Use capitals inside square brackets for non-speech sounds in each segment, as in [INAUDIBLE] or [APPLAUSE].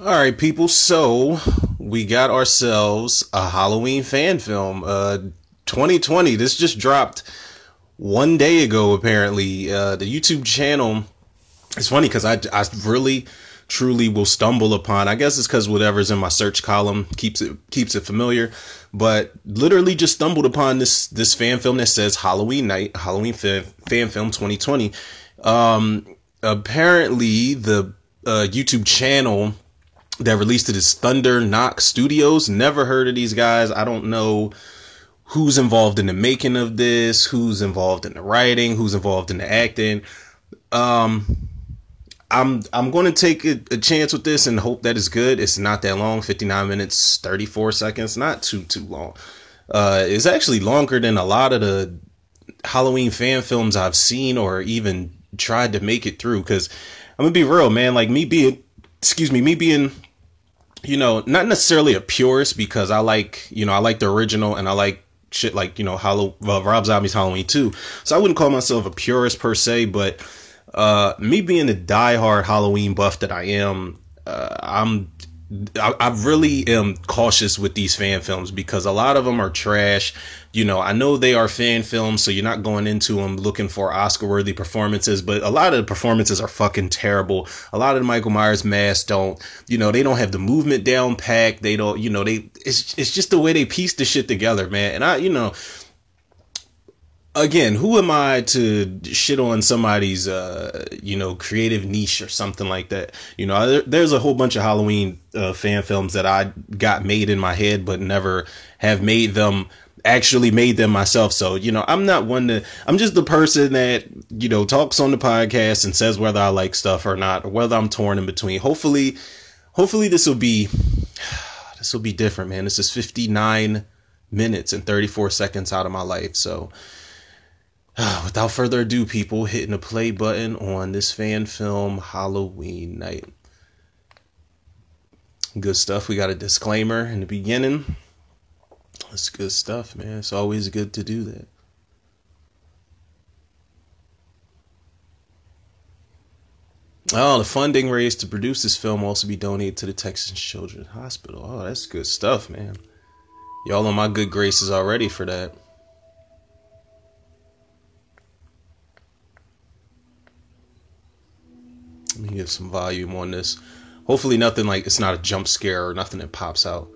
All right, people. So we got ourselves a Halloween fan film. Uh, 2020. This just dropped one day ago. Apparently, uh, the YouTube channel. It's funny because I I really truly will stumble upon. I guess it's because whatever's in my search column keeps it keeps it familiar. But literally just stumbled upon this this fan film that says Halloween night, Halloween fan, fan film 2020. Um, apparently the uh, YouTube channel that released it is Thunder Knock Studios. Never heard of these guys. I don't know who's involved in the making of this, who's involved in the writing, who's involved in the acting. Um, I'm I'm going to take a, a, chance with this and hope that it's good. It's not that long, 59 minutes 34 seconds, not too too long. Uh, it's actually longer than a lot of the Halloween fan films I've seen or even tried to make it through. Because I'm gonna be real, man. Like me being, excuse me, me being you know, not necessarily a purist because I like, you know, I like the original and I like shit like, you know, Hollow, uh, Rob Zombie's Halloween 2. So I wouldn't call myself a purist per se, but uh, me being the diehard Halloween buff that I am, uh, I'm I, I, really am cautious with these fan films because a lot of them are trash. You know, I know they are fan films, so you're not going into them looking for Oscar worthy performances, but a lot of the performances are fucking terrible. A lot of the Michael Myers masks don't, you know, they don't have the movement down packed. They don't, you know, they, it's, it's just the way they piece the shit together, man. And I, you know, again, who am I to shit on somebody's, uh, you know, creative niche or something like that? You know, there, there's a whole bunch of Halloween uh, fan films that I got made in my head, but never have made them actually made them myself. So, you know, I'm not one to, I'm just the person that, you know, talks on the podcast and says whether I like stuff or not, or whether I'm torn in between. Hopefully, hopefully this will be, [SIGHS] this will be different, man. This is 59 minutes and 34 seconds out of my life. So, [SIGHS] without further ado, people, hitting the play button on this fan film Halloween night. Good stuff. We got a disclaimer in the beginning. That's good stuff, man. It's always good to do that. Oh, the funding raised to produce this film will also be donated to the Texas Children's Hospital. Oh, that's good stuff, man. Y'all on my good graces already for that. Let me get some volume on this. Hopefully, nothing like it's not a jump scare or nothing that pops out.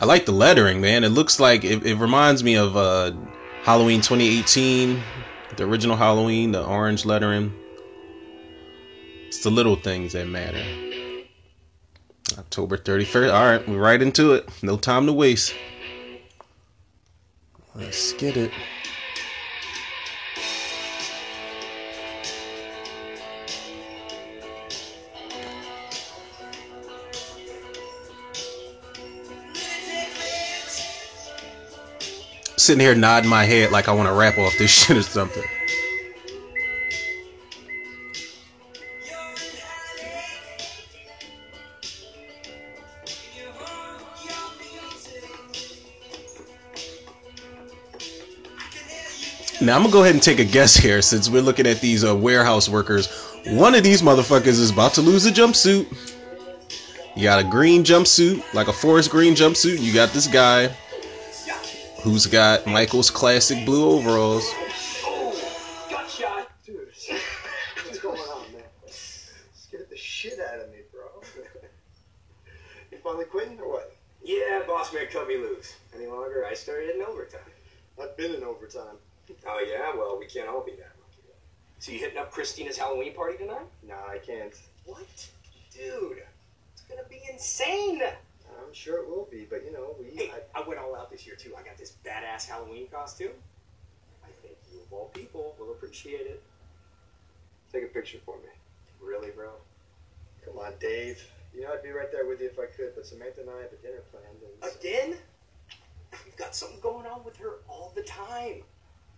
I like the lettering, man. It looks like it, it reminds me of uh, Halloween 2018, the original Halloween, the orange lettering. It's the little things that matter. October 31st. All right, we're right into it. No time to waste. Let's get it. Sitting here nodding my head like I want to rap off this [LAUGHS] shit or something. Now I'm gonna go ahead and take a guess here, since we're looking at these uh, warehouse workers. One of these motherfuckers is about to lose a jumpsuit. You got a green jumpsuit, like a forest green jumpsuit. You got this guy who's got Michael's classic blue overalls. Oh, got shot. Dude, what's going on, man? Scared the shit out of me, bro. you finally quitting or what? Yeah, boss man cut me loose. Any longer, I started in overtime. I've been in overtime. Oh yeah, well we can't all be that lucky. So you hitting up Christina's Halloween party tonight? Nah, I can't. What? Dude, it's gonna be insane. Sure it will be, but you know, we. Hey, I, I went all out this year too. I got this badass Halloween costume. I think you of all people will appreciate it. Take a picture for me. Really, bro? Come on, Dave. You know I'd be right there with you if I could, but Samantha and I have a dinner planned. And so- Again? We've got something going on with her all the time.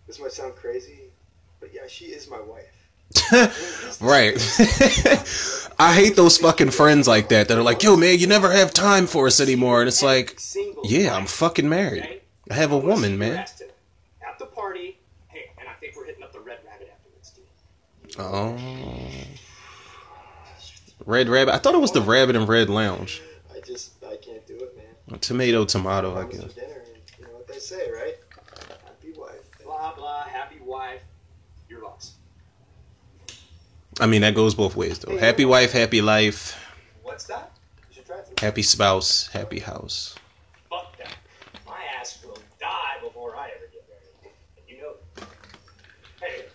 This might sound crazy, but yeah, she is my wife. [LAUGHS] right. [LAUGHS] I hate those fucking friends like that that are like, yo, man, you never have time for us anymore. And it's like, yeah, I'm fucking married. I have a woman, man. At the party. Hey, and I think we're hitting up the Red Rabbit afterwards. Oh. Red Rabbit. I thought it was the Rabbit in Red Lounge. I just, I can't do it, man. Tomato, tomato, I guess. dinner, you know what they say, right? Happy wife. Blah blah. Happy wife. Your loss. I mean, that goes both ways though. Happy wife, happy life. What's that? You should try. Happy spouse, happy house. Fuck that. My ass will die before I ever get married. And you know it. Hey,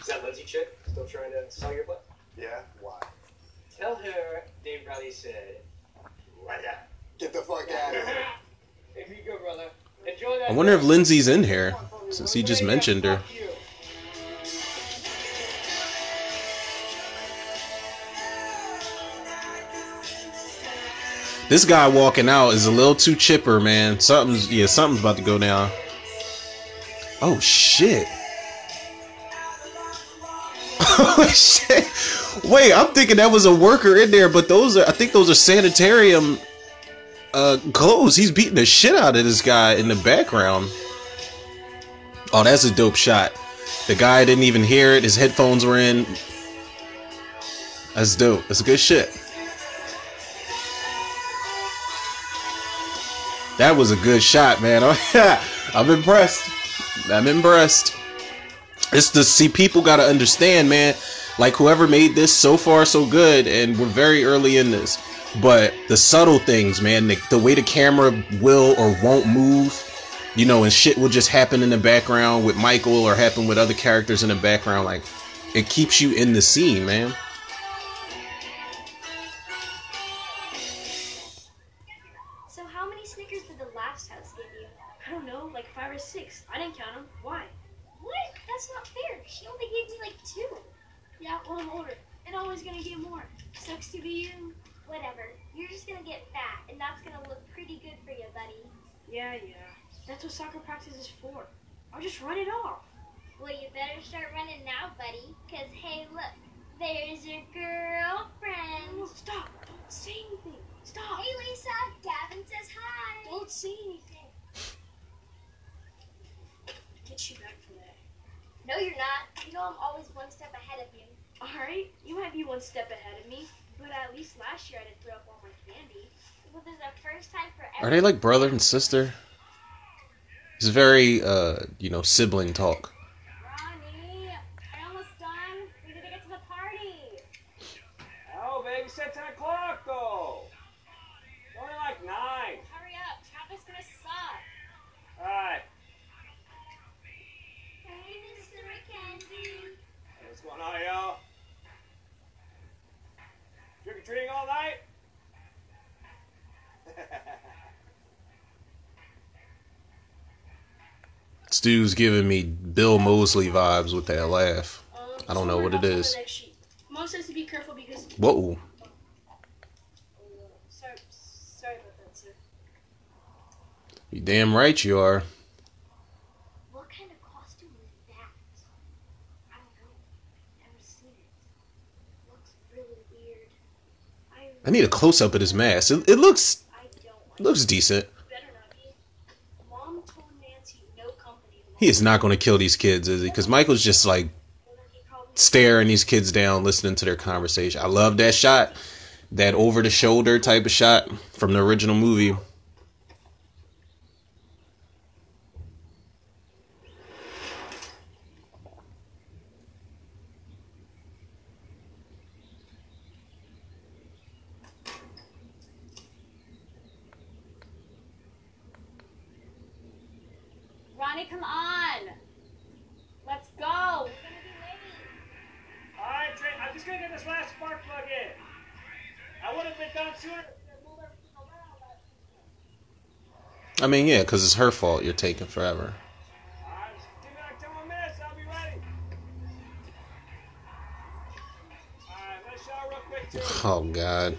is that Lindsay chick still trying to sell your butt? Yeah. Why? Tell her Dave Riley said, right that. Get the fuck out of here. [LAUGHS] If you go, brother. Enjoy that. I wonder if. Lindsay's in here since he just mentioned her. fuck you. This guy walking out is a little too chipper, man. Something's yeah, something's about to go down. Oh shit. [LAUGHS] Oh shit. Wait, I'm thinking that was a worker in there, but those are I think those are sanitarium uh clothes. He's beating the shit out of this guy in the background. Oh, that's a dope shot. The guy didn't even hear it, his headphones were in. That's dope. That's good shit. That was a good shot, man. [LAUGHS] I'm impressed. I'm impressed. It's the see people got to understand, man. Like whoever made this so far so good, and we're very early in this. But the subtle things, man, the, the way the camera will or won't move, you know, and shit will just happen in the background with Michael or happen with other characters in the background. Like it keeps you in the scene, man. Always gonna get more. Sucks to be you. Whatever. You're just gonna get fat, and that's gonna look pretty good for you, buddy. Yeah, yeah. That's what soccer practice is for. I'll just run it off. Well, you better start running now, buddy. Cause hey, look, there's your girlfriend. No, stop. Don't say anything. Stop. Hey, Lisa. Gavin says hi. Don't say anything. Get you back for that. No, you're not. You know I'm always one step ahead of you. Alright, you might be one step ahead of me, but at least last year I didn't throw up all my candy. Well, there's a first time for Are they like brother and sister? It's very, uh, you know, sibling talk. Ronnie, we're almost done. We need to get to the party. Oh, baby, said 10 o'clock, though. Only like 9. Hurry up. Traffic's gonna suck. Alright. Hey, Mr. McKenzie. Hey, what's going on, y'all? Trick or treating all night? Stu's giving me Bill Moseley vibes with that laugh. I don't know what it is. about on is. the. Mom says to be careful because. Whoa. Sorry, sorry about that, sir. You damn right you are. What kind of costume is that? I don't know. Never seen it. Looks really weird. I, need a close up of his mask. It, it looks I don't like it looks decent. Better not be. Mom told Nancy no company. He is not going to kill these kids, is he? Because Michael's just like staring these kids down, listening to their conversation. I love that shot, that over the shoulder type of shot from the original movie. Ronnie, come on. Let's go. We're gonna be late. Alright, Trey, I'm just gonna get this last spark plug in. I would have been done sooner. I mean, yeah, because it's her fault. You're taking forever. Alright, just give me like 10 more minutes, I'll be ready. Alright, I'm gonna shower real quick, too. Oh God,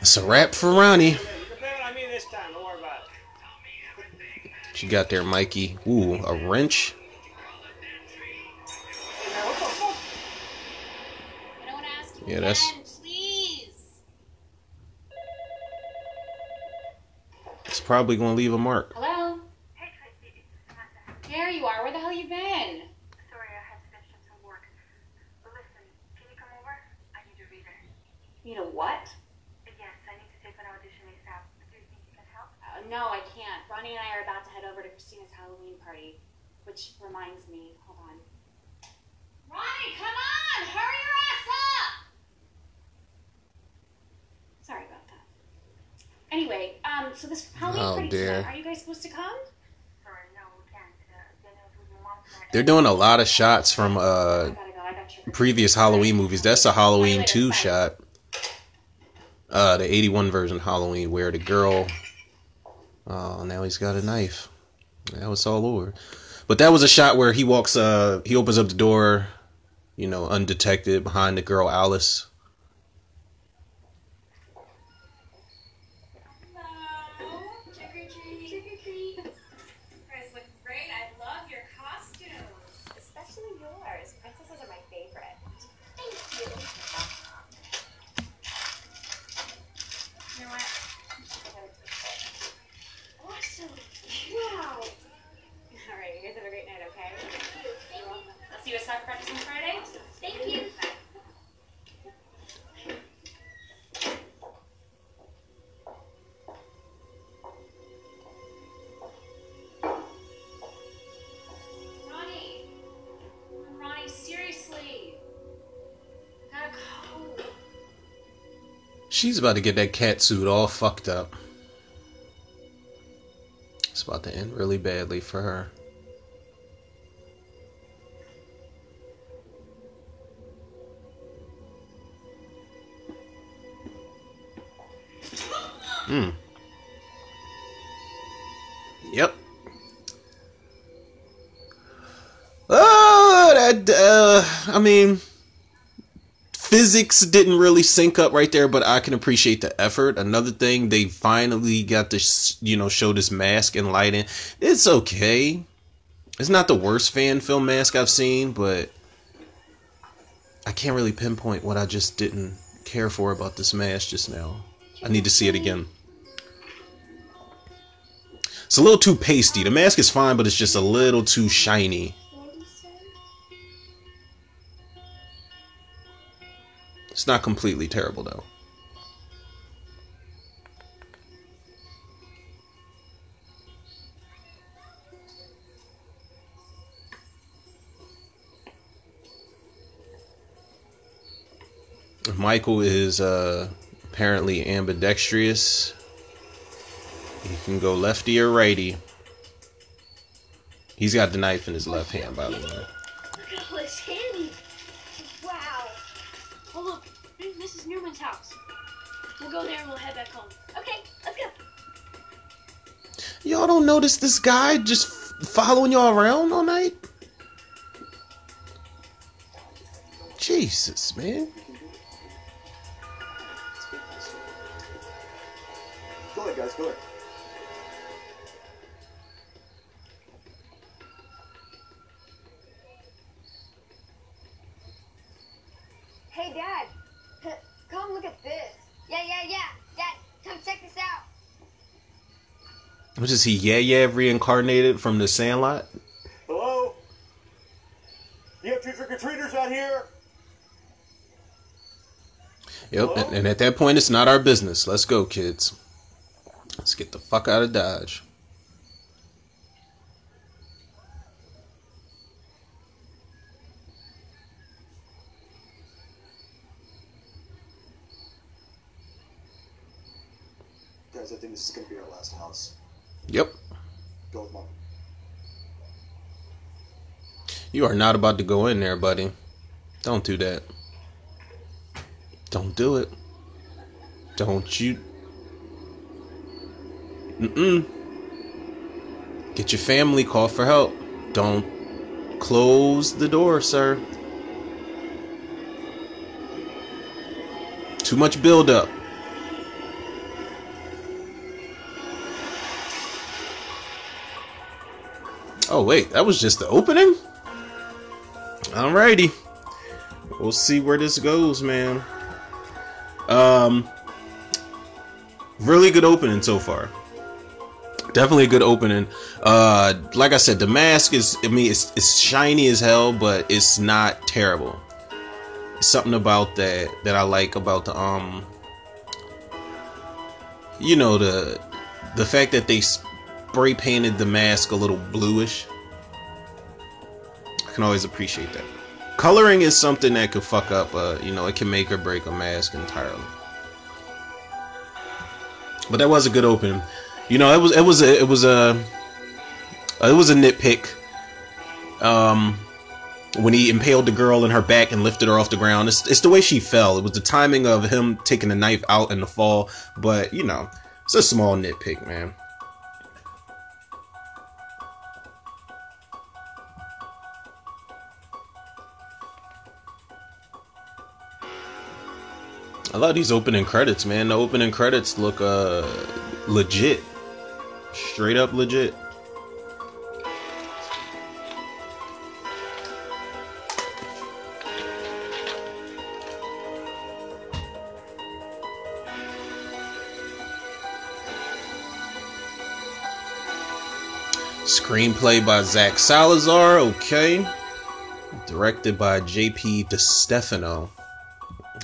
it's a wrap for Ronnie. You can blame it on me this time, don't worry about it. She got there, Mikey. Ooh, a wrench. I don't want to ask you Yeah, that's- again, please. It's probably going to leave a mark. Hello? Hey, Tracy. Samantha. There you are. Where the hell you been? Sorry, I had to finish up some work. But listen, can you come over? I need a reader. You know what? Yes, I need to take an audition ASAP. Do you think you can help? Uh, no, I can't. Ronnie and I are about to head over to Christina's Halloween party, which reminds me. Hold on. Ronnie, come on! Hurry your ass up! Sorry about that. Anyway, um, so this Halloween Oh, party dear. tonight, are you guys supposed to come? Sorry, no, we can't. Uh, Daniel's with your mom tonight. They're doing a lot of shots from uh I gotta go. I got your previous Halloween movies. That's a Halloween 2 shot. Uh, the 81 version Halloween where the girl. Oh, now he's got a knife. Now it's all over. But that was a shot where he walks, uh, he opens up the door, you know, undetected behind the girl Alice. She's about to get that cat suit all fucked up. It's about to end really badly for her. Hmm. Yep. Oh, that, uh, I mean, physics didn't really sync up right there, but I can appreciate the effort. Another thing, they finally got to, you know, show this mask and lighting. It's okay. It's not the worst fan film mask I've seen, but I can't really pinpoint what I just didn't care for about this mask just now. I need to see it again. It's a little too pasty. The mask is fine, but it's just a little too shiny. It's not completely terrible though. Michael is uh, apparently ambidextrous. He can go lefty or righty. He's got the knife in his left hand, by the way. Mrs. House. We'll go there and we'll head back home. Okay, let's go. Y'all don't notice this guy just following y'all around all night? Jesus, man. Go ahead, guys. Go ahead. Yeah, yeah, yeah. Dad, come check this out. What is he, yeah, yeah, reincarnated from the Sandlot? Hello? You have two trick or treaters out here? Yep, and, and at that point, it's not our business. Let's go, kids. Let's get the fuck out of Dodge. This is gonna be our last house. Yep. Go mom. You are not about to go in there, buddy. Don't do that. Don't do it. Don't you. Mm-mm. Get your family, call for help. Don't close the door, sir. Too much buildup. Oh, wait, that was just the opening? Alrighty. We'll see where this goes, man. Um really good opening so far. Definitely a good opening. Uh like I said, the mask is I mean it's it's shiny as hell, but it's not terrible. something about that that I like about the um you know the the fact that they spray painted the mask a little bluish. I can always appreciate that. Coloring is something that could fuck up uh you know, it can make or break a mask entirely. But that was a good open. You know, it was it was a, it was a it was a nitpick. Um when he impaled the girl in her back and lifted her off the ground. It's, it's the way she fell. It was the timing of him taking the knife out in the fall. But, you know, it's a small nitpick, man. I love these opening credits, man. The opening credits look uh legit. Straight up legit. Screenplay by Zach Salazar, okay. Directed by JP DeStefano.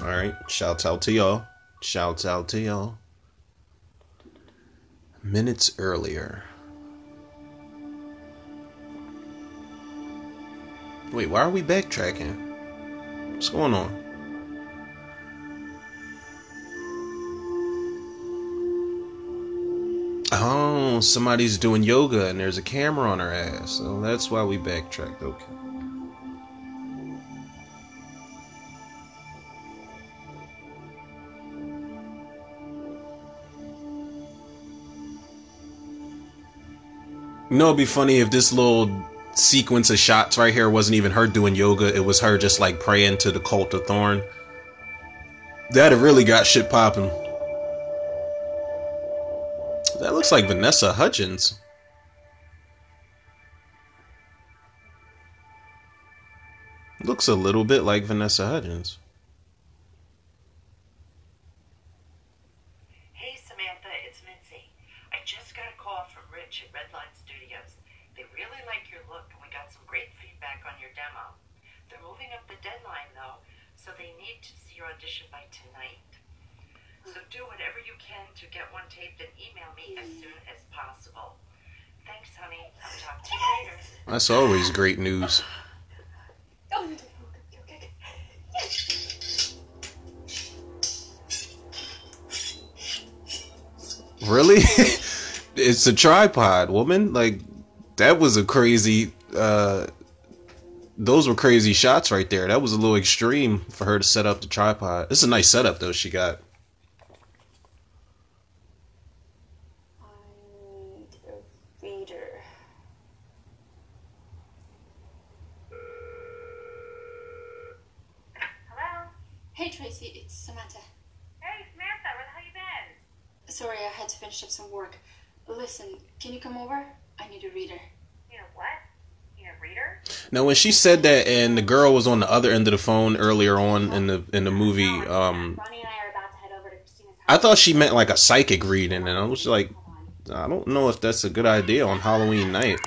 Alright, shouts out to y'all. Shouts out to y'all. Minutes earlier. Wait, why are we backtracking? What's going on? Oh, somebody's doing yoga and there's a camera on her ass. So that's why we backtracked. Okay. You know, it'd be funny if this little sequence of shots right here wasn't even her doing yoga. It was her just like praying to the cult of Thorn. That really got shit popping. That looks like Vanessa Hudgens. Looks a little bit like Vanessa Hudgens. Hey Samantha, it's Mitzi. I just got a call from Rich at Redline Studios. They really like your look and we got some great feedback on your demo. They're moving up the deadline though, so they need to see your audition by tonight. So do whatever you can to get one taped and email me as soon as possible. Thanks, honey. I'll talk to you later. That's always great news. Oh. Really? [LAUGHS] it's a tripod, woman. Like that was a crazy uh those were crazy shots right there. That was a little extreme for her to set up the tripod. It's a nice setup though she got. I need a reader. Hello? Hey Tracy, it's Samantha. Hey, Samantha, where the hell you been? Sorry, I had to finish up some work. Listen, can you come over? I need a reader. You know what? You know, reader? Now when she said that and the girl was on the other end of the phone earlier on in the in the movie, um Ronnie and I are about to head over to I thought she meant like a psychic reading and I was like I don't know if that's a good idea on Halloween night.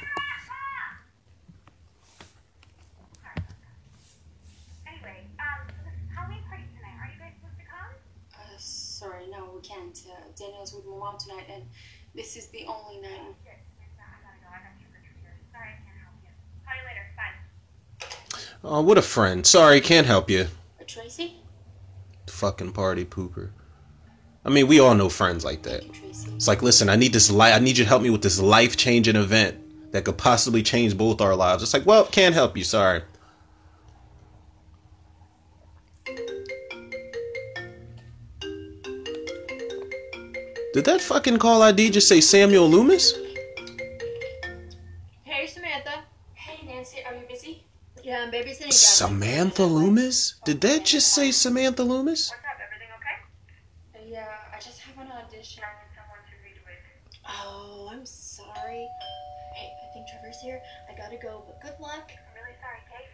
Anyway, um, so this Halloween party tonight. Are you guys supposed to come? Uh, sorry, no, we can't. Uh, Daniel's with my mom tonight, and this is the only night. Shit, Samantha, I gotta go. I got trick or treaters. Sorry, I can't help you. Call you later. Bye. Oh, what a friend. Sorry, can't help you. Uh, Tracy? Fucking party pooper. I mean, we all know friends like that. Thank you, Tracy. It's like, listen, I need this li- I need you to help me with this life changing event that could possibly change both our lives. It's like, well, can't help you. Sorry. Did that fucking call ID just say Samuel Loomis? Hey, Samantha. Hey, Nancy, are you busy? Yeah, I'm babysitting. Samantha Loomis? Did that just say Samantha Loomis? What's up? Everything okay? Uh, yeah, I just have an audition. I need someone to read with. Oh, I'm sorry. Hey, I think Trevor's here. I gotta go, but good luck. I'm really sorry, Kate.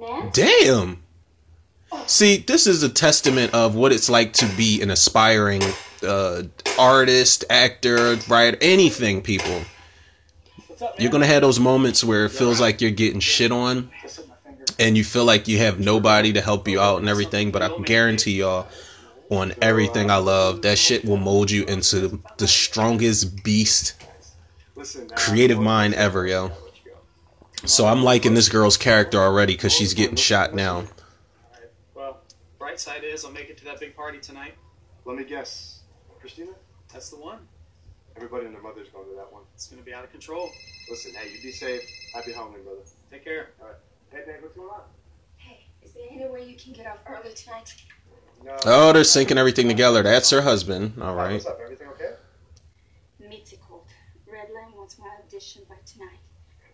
Nan? Damn. See, this is a testament of what it's like to be an aspiring uh, artist, actor, writer, anything, people. You're gonna have those moments where it feels like you're getting shit on, and you feel like you have nobody to help you out and everything, but I can guarantee y'all on everything I love, that shit will mold you into the strongest beast creative mind ever, yo. So I'm liking this girl's character already because she's getting shot now. Well, bright side is I'll make it to that big party tonight. Let me guess. Christina? That's the one. Everybody and their mother's going to that one. It's gonna be out of control. Listen, hey, you be safe. Happy Halloween, brother. Take care. All right. Hey, Dave, what's going on? Hey, is there any way you can get off early tonight? No. Oh, they're syncing everything together. That's her husband. All right. Hi. What's up? Everything okay? Mitzi called. Redline wants my audition by tonight.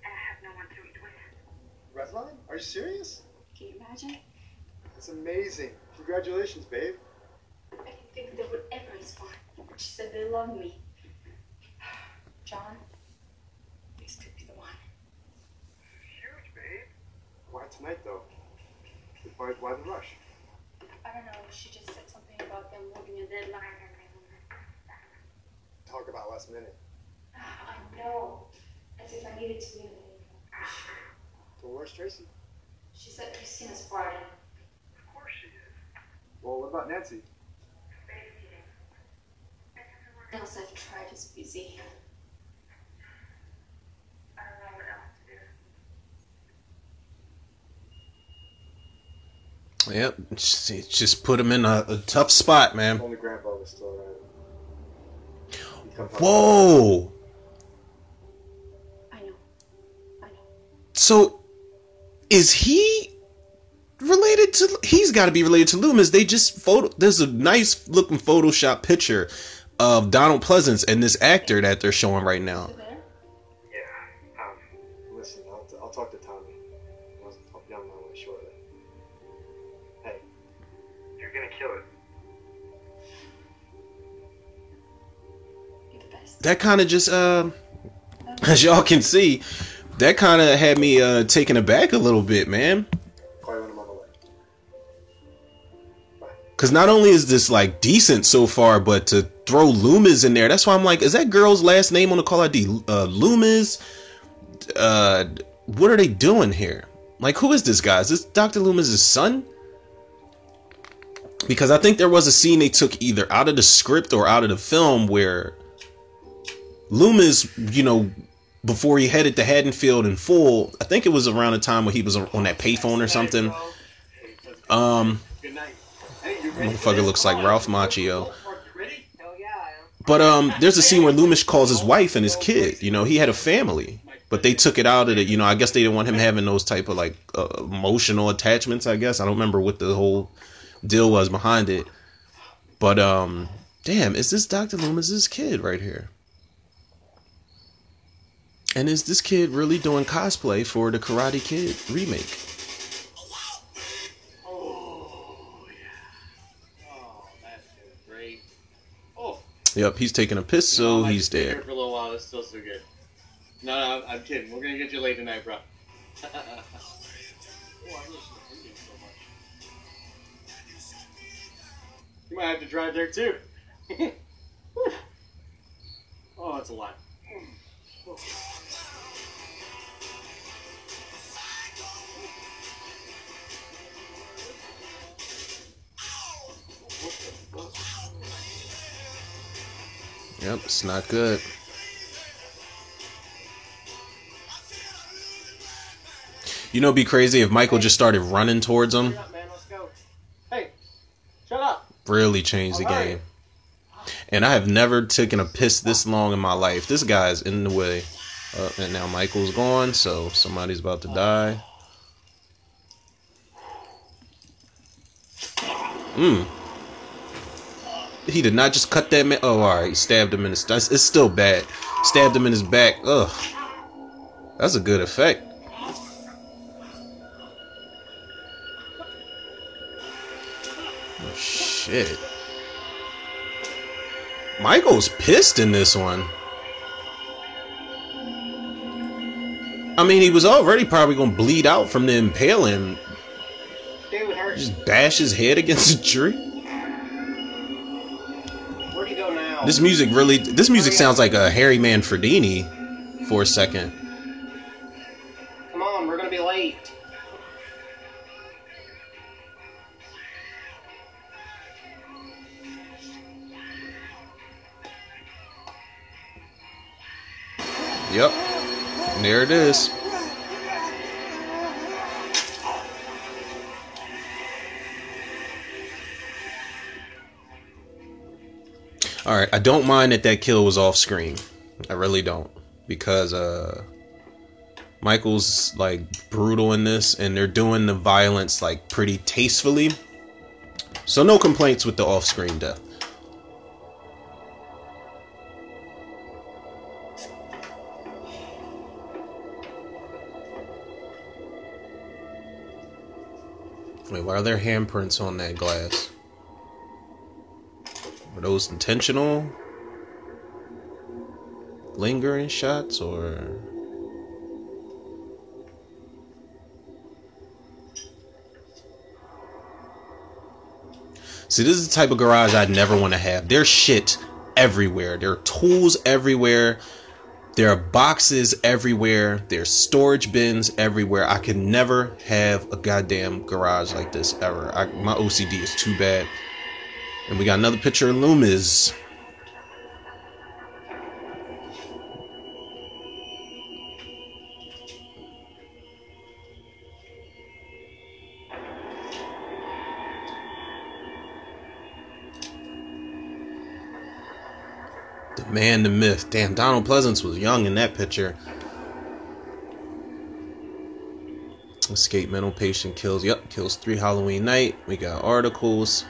And I have no one to eat with. Redline? Are you serious? Can you imagine? That's amazing. Congratulations, babe. Think they would ever respond. But she said they love me. John, this could be the one. Huge, babe. Why tonight, though? Why, why the rush? I don't know. She just said something about them moving a deadline. And Talk about last minute. I know. As if I needed to leave. Well, where's Tracy? She said she's at Christina's party. Of course she is. Well, what about Nancy? Babysitting. Else I've tried is busy. I don't know what else to do. Yep. Just just put him in a, a tough spot, man. Only Grandpa was still around. He come home. Whoa. I know. I know. So, is he related to? He's got to be related to Loomis. They just photo. There's a nice looking Photoshop picture of Donald Pleasence and this actor that they're showing right now. Yeah. Um, listen, I'll, t- I'll talk to Tommy. I'll, I'll be on my way shortly. Hey, you're gonna kill it. You're the best. That kind of just, uh, [LAUGHS] as y'all can see, that kind of had me uh taken aback a little bit, man. Call you when I'm on the way. Because not only is this like decent so far, but to throw Loomis in there, that's why I'm like, is that girl's last name on the call ID? Uh, Loomis? Uh, what are they doing here? Like, who is this guy? Is this Dr. Loomis's son? Because I think there was a scene they took either out of the script or out of the film where Loomis, you know, before he headed to Haddonfield in full, I think it was around the time when he was on that payphone or something. Um, Good night. Hey, you? Motherfucker looks like Ralph Macchio. You ready? Hell yeah, I am. But um, there's a scene where Loomis calls his wife and his kid. You know, he had a family, but they took it out of it. You know, I guess they didn't want him having those type of like uh, emotional attachments. I guess I don't remember what the whole deal was behind it. But um, damn, is this Dr. Loomis's kid right here? And is this kid really doing cosplay for the Karate Kid remake? Yep, he's taking a piss, so he's just stay here dead. For a little while, it's still so good. No, no, I'm, I'm kidding. We're gonna get you late tonight, bro. [LAUGHS] oh, I listen to Indian so much. You might have to drive there too. [LAUGHS] oh, that's a lot. Yep, it's not good. You know, it'd be crazy if Michael just started running towards him. Shut up, man. Let's go. Hey, shut up. Really changed the game. And I have never taken a piss this long in my life. This guy's in the way. Uh, and now Michael's gone, so somebody's about to die. Hmm. He did not just cut that man. Oh, all right. He stabbed him in his. That's, it's still bad. Stabbed him in his back. Ugh. That's a good effect. Oh, shit. Michael's pissed in this one. I mean, he was already probably gonna bleed out from the impaling. Just bash his head against a tree. This music really. This music sounds like a Harry Manfredini for a second. Come on, we're gonna be late. Yep. And there it is. All right, I don't mind that that kill was off screen. I really don't because uh Michael's like brutal in this and they're doing the violence like pretty tastefully. So no complaints with the off-screen death. Wait, why are there handprints on that glass? Were those intentional? Lingering shots or See, this is the type of garage I'd never want to have. There's shit everywhere. There are tools everywhere. There are boxes everywhere. There's storage bins everywhere. I could never have a goddamn garage like this ever. I, my OCD is too bad. And we got another picture of Loomis. The man, the myth. Damn, Donald Pleasence was young in that picture. Escape mental patient kills. Yep, kills three Halloween night. We got articles.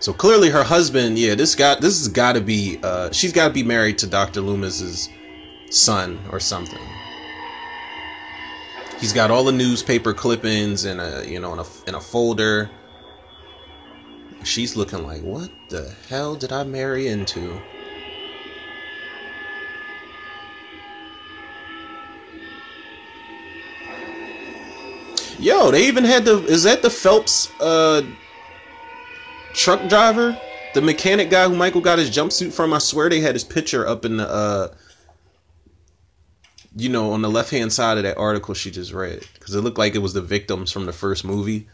So clearly, her husband. Yeah, this got this has got to be. Uh, she's got to be married to Doctor Loomis's son or something. He's got all the newspaper clippings in a you know in a in a folder. She's looking like, what the hell did I marry into? Yo, they even had the is that the Phelps uh truck driver? The mechanic guy who Michael got his jumpsuit from, I swear they had his picture up in the uh you know, on the left hand side of that article she just read. Because it looked like it was the victims from the first movie.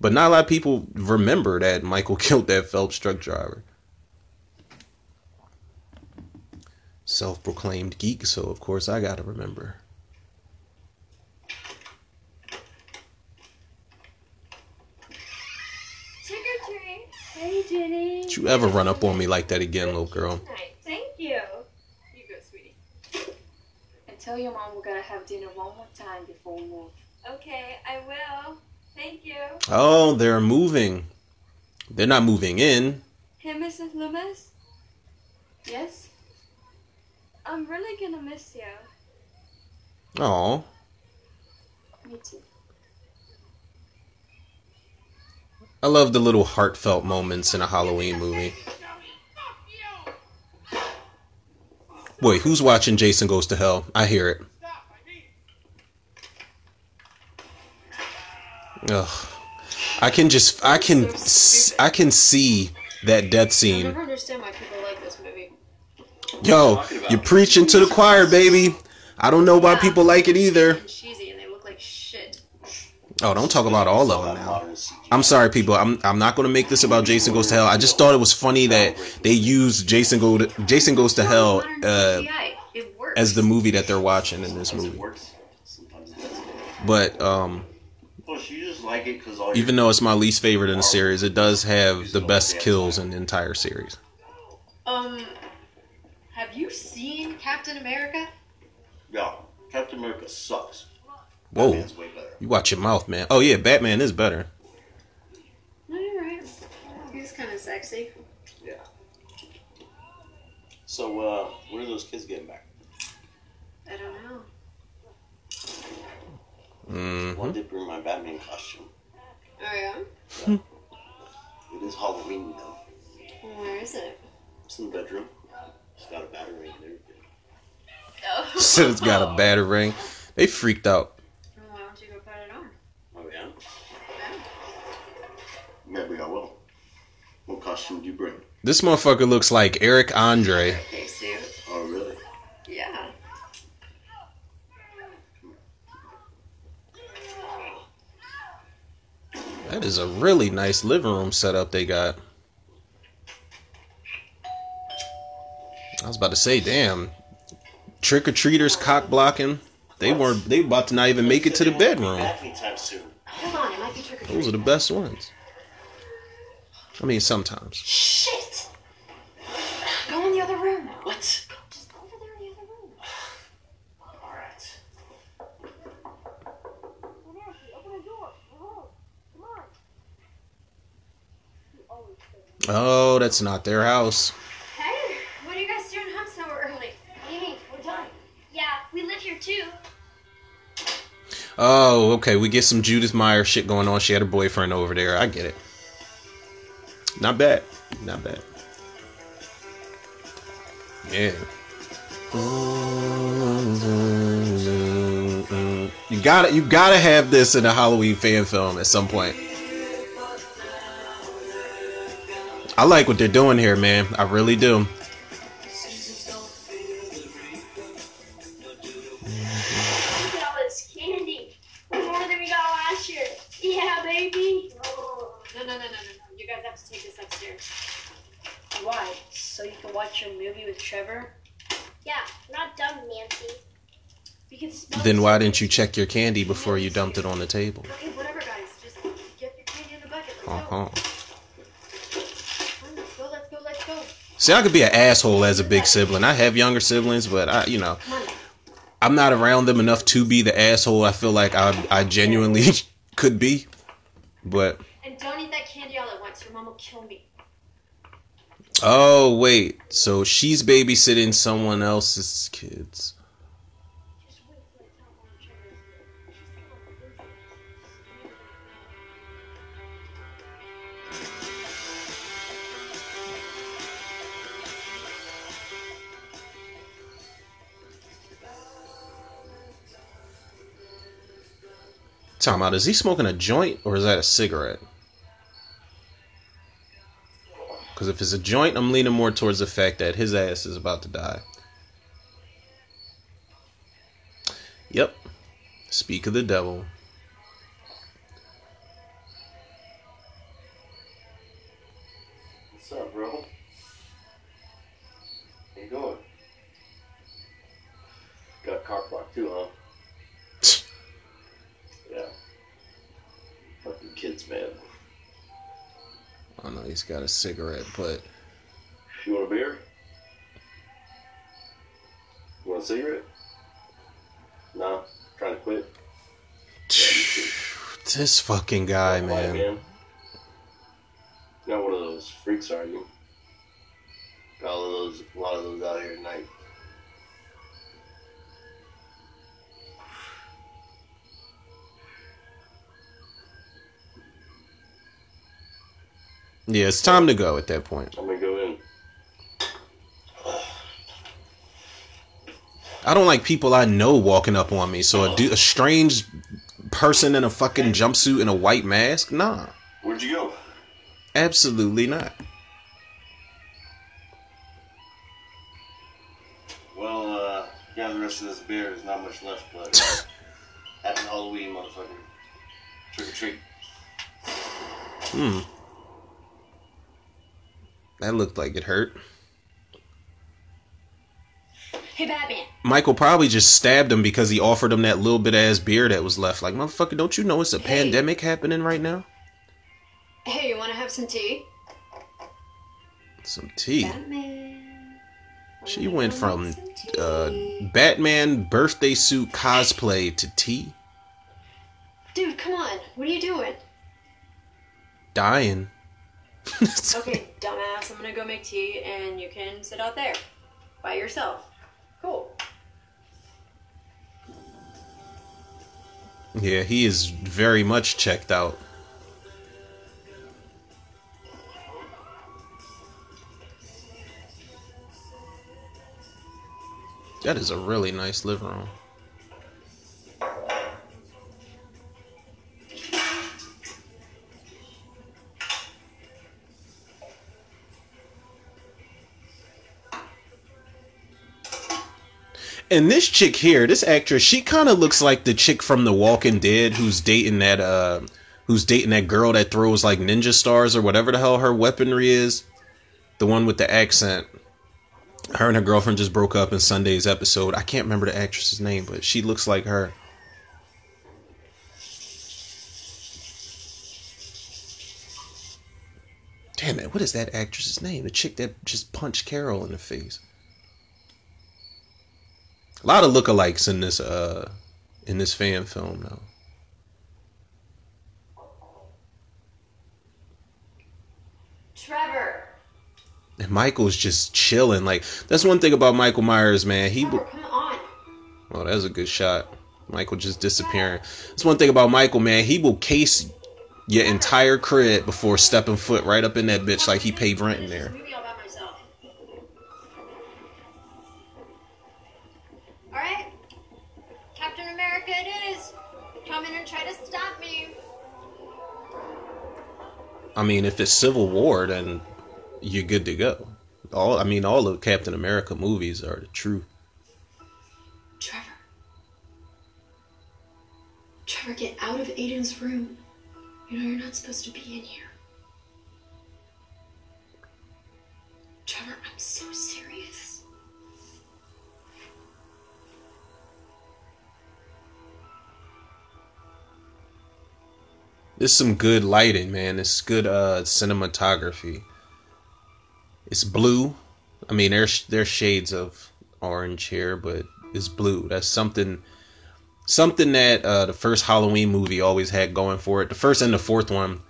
But not a lot of people remember that Michael [LAUGHS] killed that Phelps truck driver. Self proclaimed geek, so of course I gotta remember. Trick or treat. Hey, Jenny. Don't you ever run up on me like that again, little girl. Night. Thank you. You go, sweetie. And tell your mom we're gonna have dinner one more time before we move. Okay, I will. Thank you. Oh, they're moving. They're not moving in. Hey, Mrs. Loomis, Yes? I'm really gonna miss you. Oh, Me too. I love the little heartfelt moments in a Halloween movie. Wait, who's watching Jason Goes to Hell? I hear it. Ugh. I can just, I can, I can see that death I scene. never understand why people like this movie. Yo, you're preaching to the choir, baby. I don't know why people like it either. And cheesy, and they look like shit. Oh, don't talk about all of them now. I'm sorry, people. I'm I'm not gonna make this about Jason Goes to Hell. I just thought it was funny that they used Jason Go to, Jason Goes to Hell uh, CGI. It works. as the movie that they're watching in this movie. works. Sometimes it doesn't. But um, Well, you just like it because all even though it's my least favorite in the series, it does have the best kills in the entire series. Um, have you seen Captain America? Yeah, Captain America sucks. Whoa, Batman's way better. you watch your mouth, man. Oh yeah, Batman is better. No, you're right. He's kind of sexy. Yeah. So, uh, when are those kids getting back? I don't know. Mm-hmm. Well, I did bring my Batman costume. Oh yeah. It is Halloween though. Where is it? It's in the bedroom. It's got a battery and everything. Oh. [LAUGHS] Said it's got a [LAUGHS] batter ring. They freaked out. Maybe I will. What costume do you bring? This motherfucker looks like Eric Andre. [LAUGHS] Okay, suit. Oh really? Yeah. That is a really nice living room setup they got. I was about to say, damn, trick or treaters cock blocking. They weren't. They about to not even make it to the bedroom. Back anytime soon. Hold on, it might be Those are the best ones. I mean, sometimes. Shit! Go in the other room. What? Just go over there in the other room. All right. Open the door. Hello. Come on. Oh, that's not their house. Hey, what are you guys doing home so early? What do you mean? We're done. Yeah, we live here too. Oh, okay. We get some Judith Myers shit going on. She had a boyfriend over there. I get it. Not bad. Not bad. Yeah. You gotta, you gotta have this in a Halloween fan film at some point. I like what they're doing here, man. I really do. Why didn't you check your candy before you dumped it on the table? Okay, whatever, guys. Just get your candy in the bucket. Let's Uh go. huh. Let's go, let's go, let's go. See, I could be an asshole as a big sibling. I have younger siblings, but I, you know, I'm not around them enough to be the asshole. I feel like I, I genuinely [LAUGHS] could be, but And don't eat that candy all at once. Your mom will kill me. oh wait, so she's babysitting someone else's kids. Time out. Is he smoking a joint or is that a cigarette? Because if it's a joint, I'm leaning more towards the fact that his ass is about to die. Yep. Speak of the devil. What's up, bro? How you doing? Got cock block too, huh? He's got a cigarette, but You want a beer? You want a cigarette? No? Trying to quit? Yeah, [SIGHS] this fucking guy, Why, man. Yeah, it's time to go at that point. I'm gonna go in. I don't like people I know walking up on me. So a, du- a strange person in a fucking jumpsuit and a white mask? Nah, Where'd you go? absolutely not. Looked like it hurt. Hey, Batman. Michael probably just stabbed him because he offered him that little bit ass beer that was left. Like, motherfucker, don't you know it's a Hey. pandemic happening right now? Hey, you want to have some tea? Some tea. Batman. She went from uh, Batman birthday suit cosplay to tea. Dude, come on. What are you doing? Dying. [LAUGHS] Okay, dumbass. I'm gonna go make tea, and you can sit out there by yourself. Cool. Yeah, he is very much checked out. That is a really nice living room. And this chick here, this actress, she kind of looks like the chick from The Walking Dead who's dating that uh who's dating that girl that throws like ninja stars or whatever the hell her weaponry is. The one with the accent. Her and her girlfriend just broke up in Sunday's episode. I can't remember the actress's name, but she looks like her. Damn it, what is that actress's name? The chick that just punched Carol in the face. A lot of lookalikes in this uh in this fan film though. Trevor. And Michael's just chilling. Like that's one thing about Michael Myers, man. He Trevor, come on. Oh, that's a good shot. Michael just disappearing. That's one thing about Michael, man. He will case your entire crib before stepping foot right up in that bitch like he paid rent in there. I mean, if it's Civil War, then you're good to go. All I mean, all of Captain America movies are the truth. Trevor. Trevor, get out of Aiden's room. You know you're not supposed to be in here. Trevor, I'm so serious. There's some good lighting, man. It's good uh cinematography. It's blue. I mean, there's there's shades of orange here, but it's blue. That's something something that uh the first Halloween movie always had going for it. The first and the fourth one,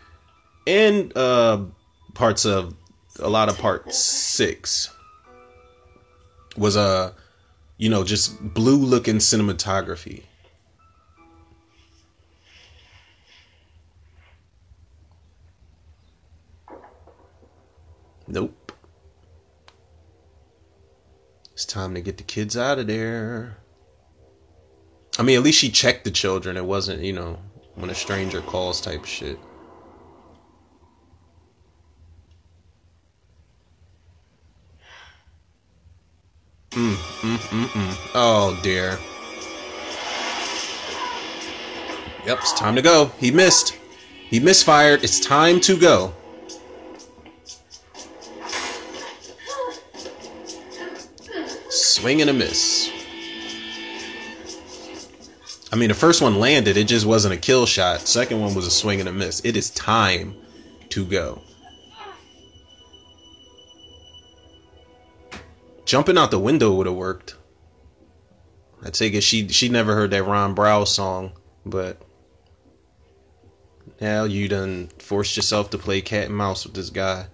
and uh parts of a lot of part six was uh you know just blue looking cinematography. Nope. It's time to get the kids out of there. I mean, at least she checked the children. It wasn't, you know, when a stranger calls type shit. Mm, mm, mm, mm. Oh, dear. Yep, it's time to go. He missed. He misfired. It's time to go. Swing and a miss. I mean, the first one landed. It just wasn't a kill shot. Second one was a swing and a miss. It is time to go. Jumping out the window would have worked. I take it she she never heard that Ron Brow song, but now you done forced yourself to play cat and mouse with this guy.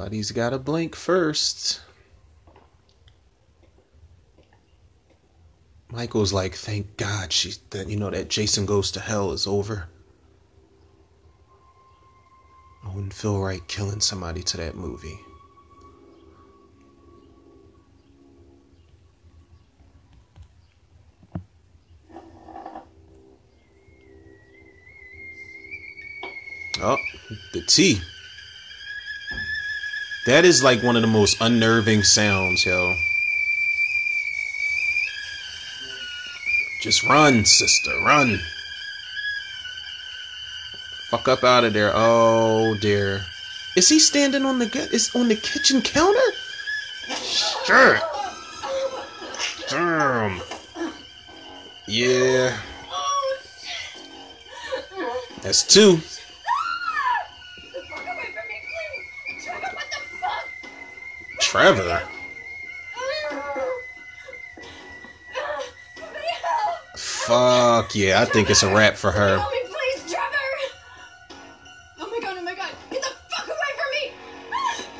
Somebody's got to blink first. Michael's like, thank God she's that you know that Jason goes to hell is over. I wouldn't feel right killing somebody to that movie. Oh, the tea. That is like one of the most unnerving sounds, yo. Just run, sister, run. Fuck up out of there. Oh dear. Is he standing on the is on the kitchen counter? Sure. Damn. Yeah. That's two. Trevor. Fuck yeah, I think it's a wrap for her. Help me, please, Trevor! Oh my god, oh my god, get the fuck away from me!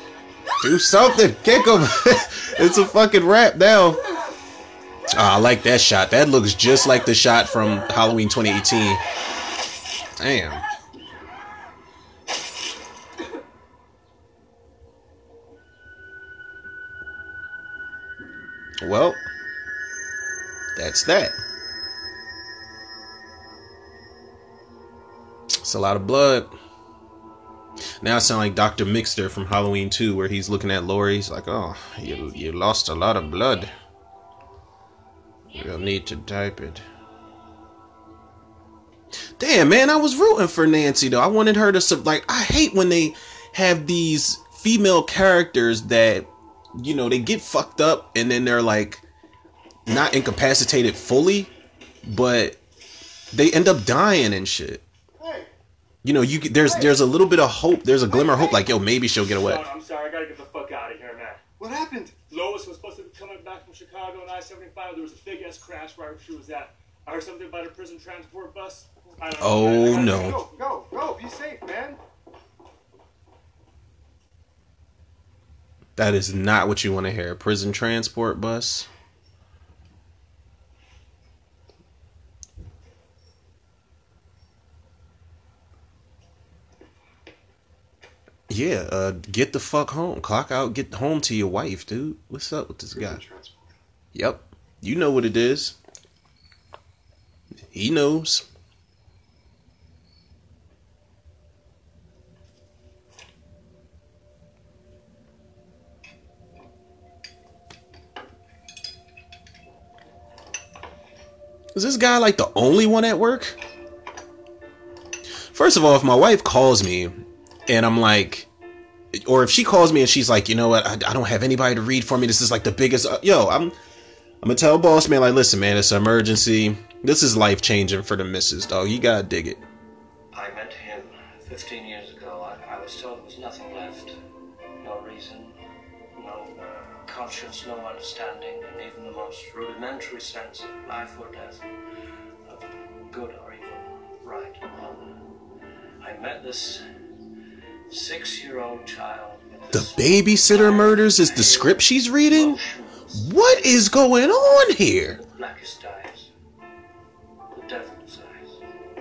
Do something, kick him. [LAUGHS] it's a fucking wrap now. Oh, I like that shot. That looks just like the shot from Halloween 2018. Damn. well, that's that. It's a lot of blood. Now I sound like Dr. Mixter from Halloween 2, where he's looking at Laurie. He's like, oh, you, you lost a lot of blood. You'll need to type it. Damn, man, I was rooting for Nancy, though. I wanted her to, sub. like, I hate when they have these female characters that you know, they get fucked up and then they're, like, not incapacitated fully, but they end up dying and shit. You know, you there's there's a little bit of hope. There's a glimmer of hope, like yo, maybe she'll get away. I'm sorry, I gotta get the fuck out of here, man. What happened? Lois was supposed to be coming back from Chicago on I-75. There was a big ass crash right where she was at. I heard something about a prison transport bus. I don't know, Oh, man. I no. go. Go, go, go. Be safe, man. That is not what you want to hear. Prison transport bus. Yeah, uh, get the fuck home. Clock out. Get home to your wife, dude. What's up with this guy? Yep, you know what it is. He knows. Is this guy like the only one at work? First of all, if my wife calls me and I'm like, or if she calls me and she's like, you know what, I, I don't have anybody to read for me. This is like the biggest. Uh, yo, I'm, I'm gonna tell boss man like, listen, man, it's an emergency. This is life changing for the missus, dog. You gotta dig it. I met him 15 years conscience, no understanding, and even the most rudimentary sense of life or death, of good or evil, right or wrong. I met this six year old child. The babysitter murders is the script she's reading. What is going on here? blackest eyes, the devil's eyes.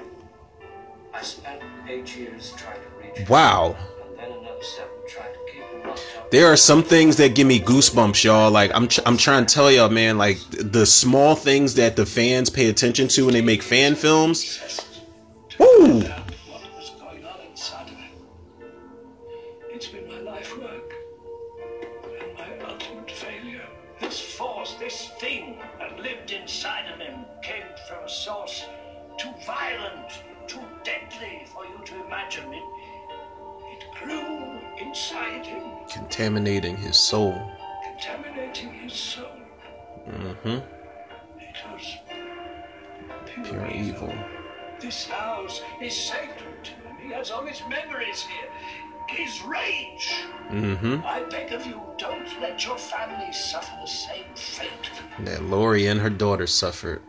I spent eight years trying to reach Wow. and There are some things that give me goosebumps, y'all. Like I'm, tr- I'm trying to tell y'all, man. Like the small things that the fans pay attention to when they make fan films. Woo! What was going on inside of him? It's been my life work and my ultimate failure. This force, this thing that lived inside of him came from a source too violent, too deadly for you to imagine. It, it grew inside him, Contaminating his soul. contaminating his soul. Mm-hmm. It was Pure evil. This house is sacred to him. He has all his memories here. His rage. Mm-hmm. I beg of you, don't let your family suffer the same fate. That Laurie and her daughter suffered.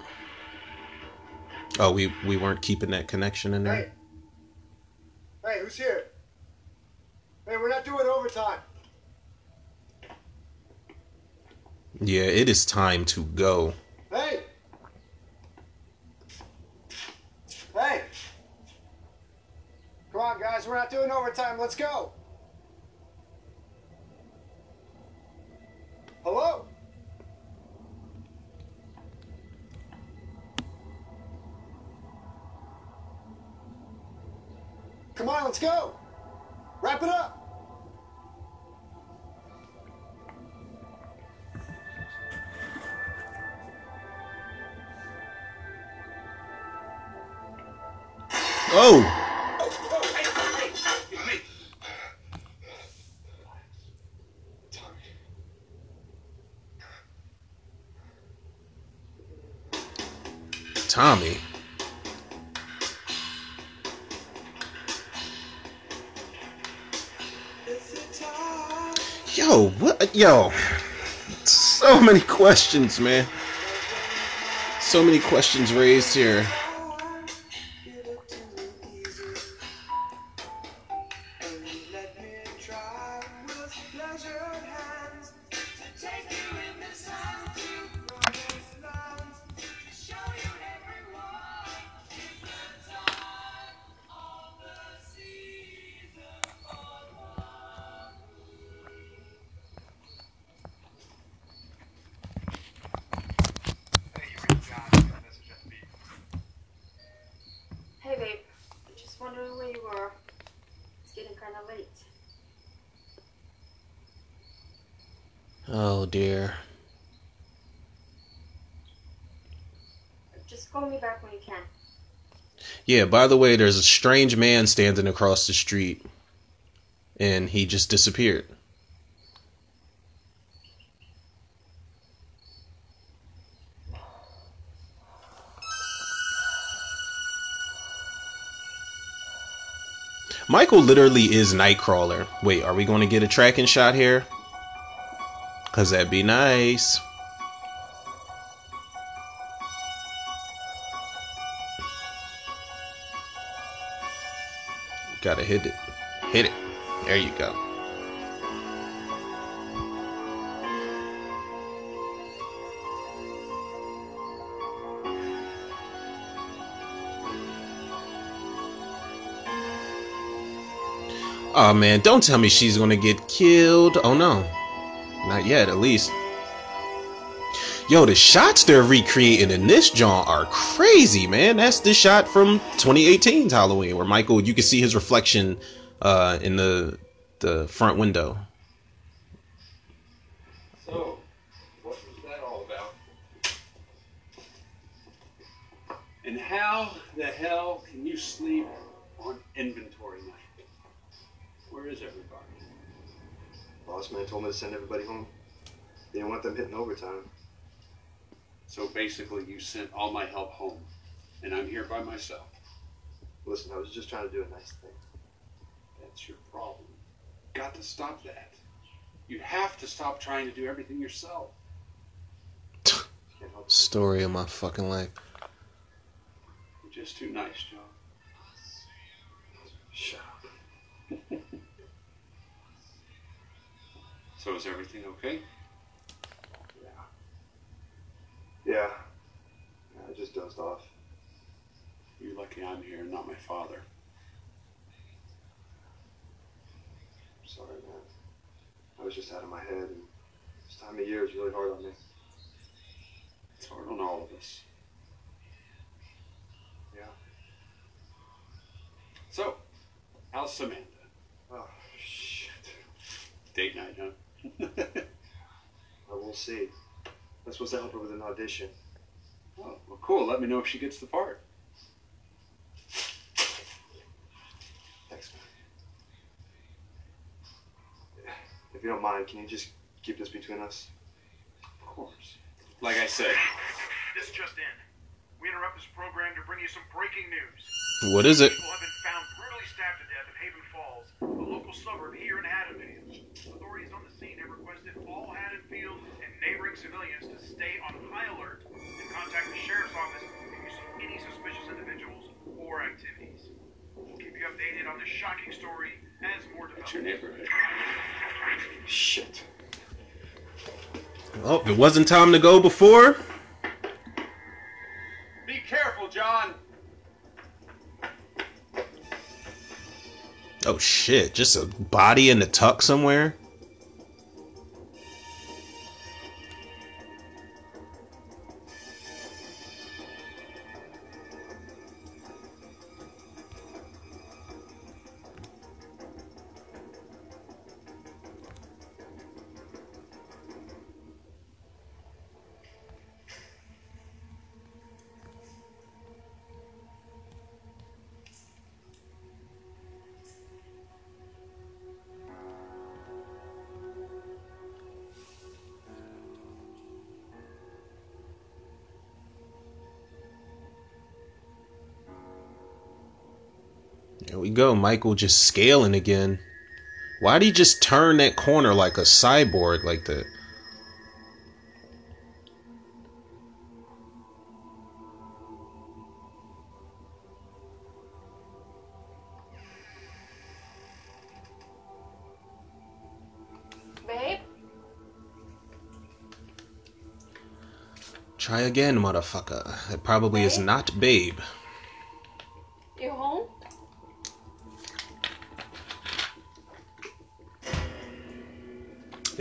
Oh, we we weren't keeping that connection in there. Hey, who's here? Hey, we're not doing overtime. Yeah, it is time to go. Hey! Hey! Come on, guys, we're not doing overtime. Let's go. Hello? Come on, let's go. Wrap it up. Oh, Tommy. Yo, what? Yo, so many questions, man. So many questions raised here. Close your hands to take you in this attitude. Oh, dear. Just call me back when you can. Yeah, by the way, there's a strange man standing across the street. And he just disappeared. Michael literally is Nightcrawler. Wait, are we going to get a tracking shot here? Because that'd be nice. Gotta hit it. Hit it. There you go. Oh man, don't tell me she's gonna get killed. Oh no. Not yet, at least. Yo, the shots they're recreating in this joint are crazy, man. That's the shot from 2018's Halloween, where Michael, you can see his reflection uh, in the the front window. So, what was that all about? And how the hell can you sleep on inventory night? Where is everybody? Boss man told me to send everybody home. They didn't want them hitting overtime. So basically, you sent all my help home, and I'm here by myself. Listen, I was just trying to do a nice thing. That's your problem. Got to stop that. You have to stop trying to do everything yourself. Story of my fucking life. You're just too nice, Joe. Shut up. So is everything okay? Yeah. Yeah. I just dozed off. You're lucky I'm here, not my father. Sorry, man. I was just out of my head, and this time of year is really hard on me. It's hard on all of us. Yeah. So, how's Samantha? Oh, shit. Date night, huh? [LAUGHS] Well, we'll see. I'm supposed to help her with an audition. Oh, well, cool. Let me know if she gets the part. Thanks, man. If you don't mind, can you just keep this between us? Of course. Like I said, This just in. We interrupt this program to bring you some breaking news. What is it? People have been found brutally stabbed to death in Haven Falls, a local suburb here in Haddonfield. Authorities on the scene have requested all Haddonfield and neighboring civilians to stay on high alert and contact the sheriff's office if you see any suspicious individuals or activities. We'll keep you updated on this shocking story as more it's your neighborhood. Shit. Oh, if it wasn't time to go before. Be careful, John. Oh shit, just a body in the tuck somewhere. We go. Michael just scaling again. Why'd he just turn that corner like a cyborg like that? Babe? Try again, motherfucker. It probably is not Babe.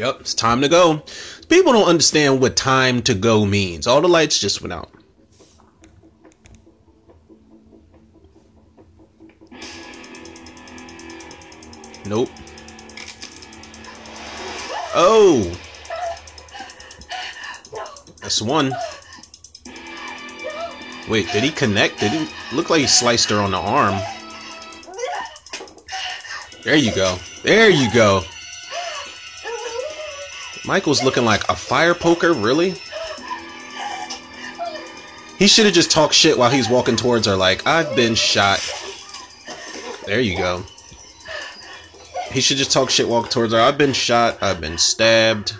Yep, it's time to go. People don't understand what time to go means. All the lights just went out. Nope. Oh. That's one. Wait, did he connect? Did he look like he sliced her on the arm? There you go. There you go. Michael's looking like a fire poker, really? He should have just talked shit while he's walking towards her, like, I've been shot. There you go. He should just talk shit walk towards her. I've been shot. I've been stabbed.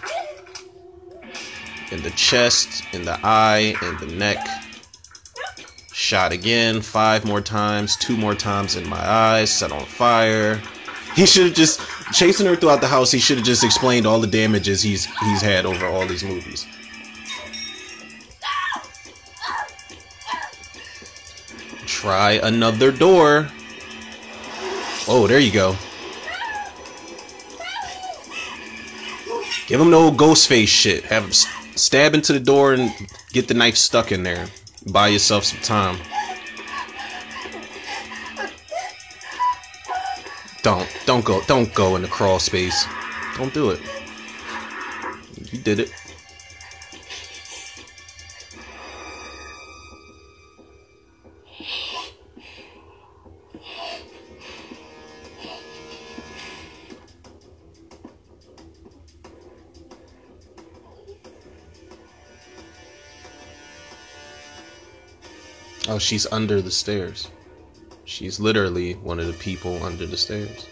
In the chest, in the eye, in the neck. Shot again, five more times, two more times in my eyes, set on fire. He should have just chasing her throughout the house. He should have just explained all the damages he's he's had over all these movies. Try another door. Oh, there you go. Give him the old ghost face shit. Have him stab into the door and get the knife stuck in there. Buy yourself some time. Don't go don't go in the crawl space. Don't do it. You did it. Oh, she's under the stairs. She's literally one of the people under the stairs.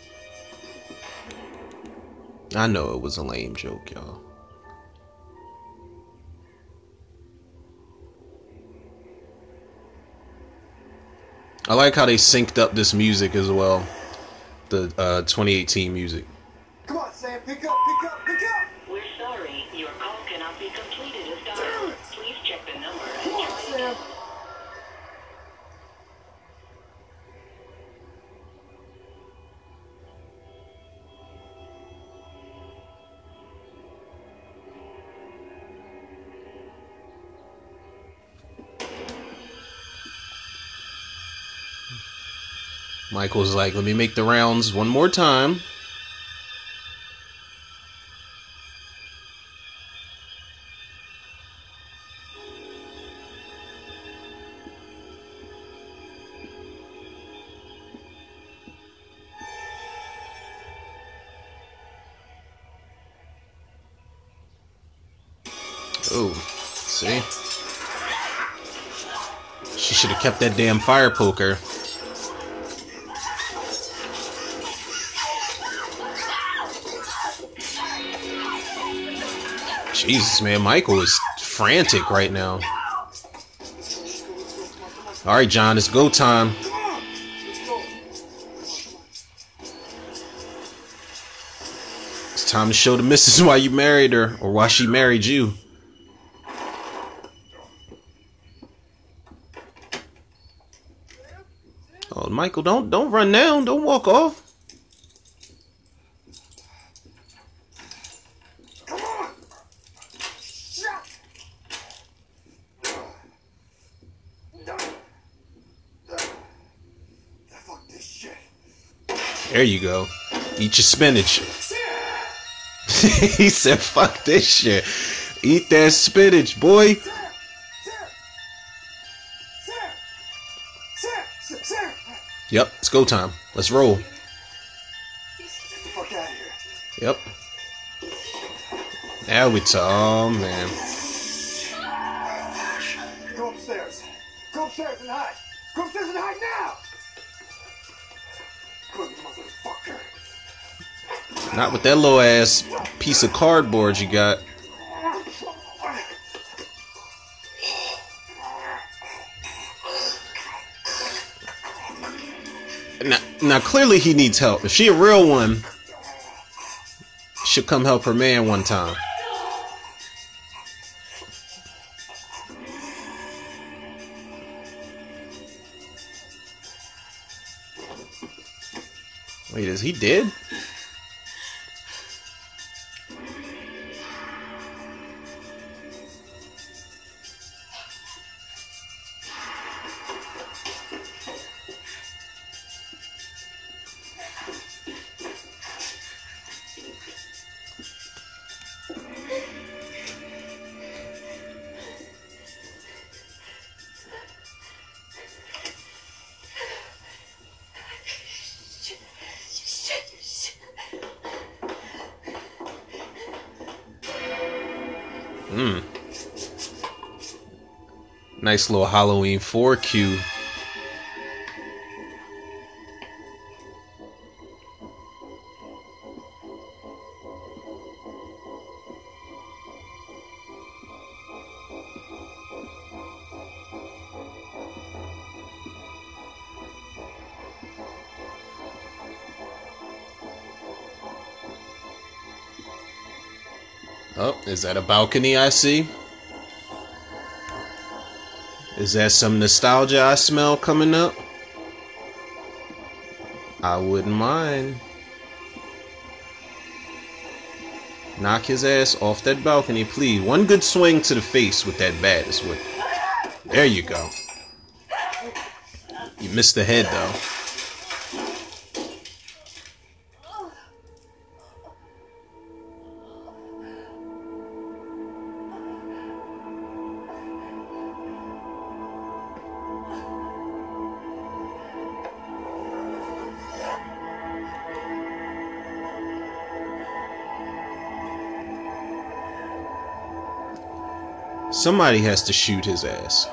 I know it was a lame joke, y'all. I like how they synced up this music as well. The uh, 2018 music. Michael's like, let me make the rounds one more time. Oh, see? She should have kept that damn fire poker. Jesus, man, Michael is frantic right now. All right, John, it's go time. It's time to show the missus [LAUGHS] why you married her or why she married you. Oh, Michael, don't don't run down. Don't walk off. There you go. Eat your spinach. [LAUGHS] he said, fuck this shit. Eat that spinach, boy. Yep, it's go time. Let's roll. Get the fuck out of here. Yep. Now we talk. Man. Not with that little ass piece of cardboard you got. Now, now clearly he needs help. If she a real one, she'll come help her man one time. Wait, is he dead? Nice little Halloween 4Q. Oh, is that a balcony I see? Is that some nostalgia I smell coming up? I wouldn't mind. Knock his ass off that balcony, please. One good swing to the face with that bat is what. There you go. You missed the head though. Somebody has to shoot his ass.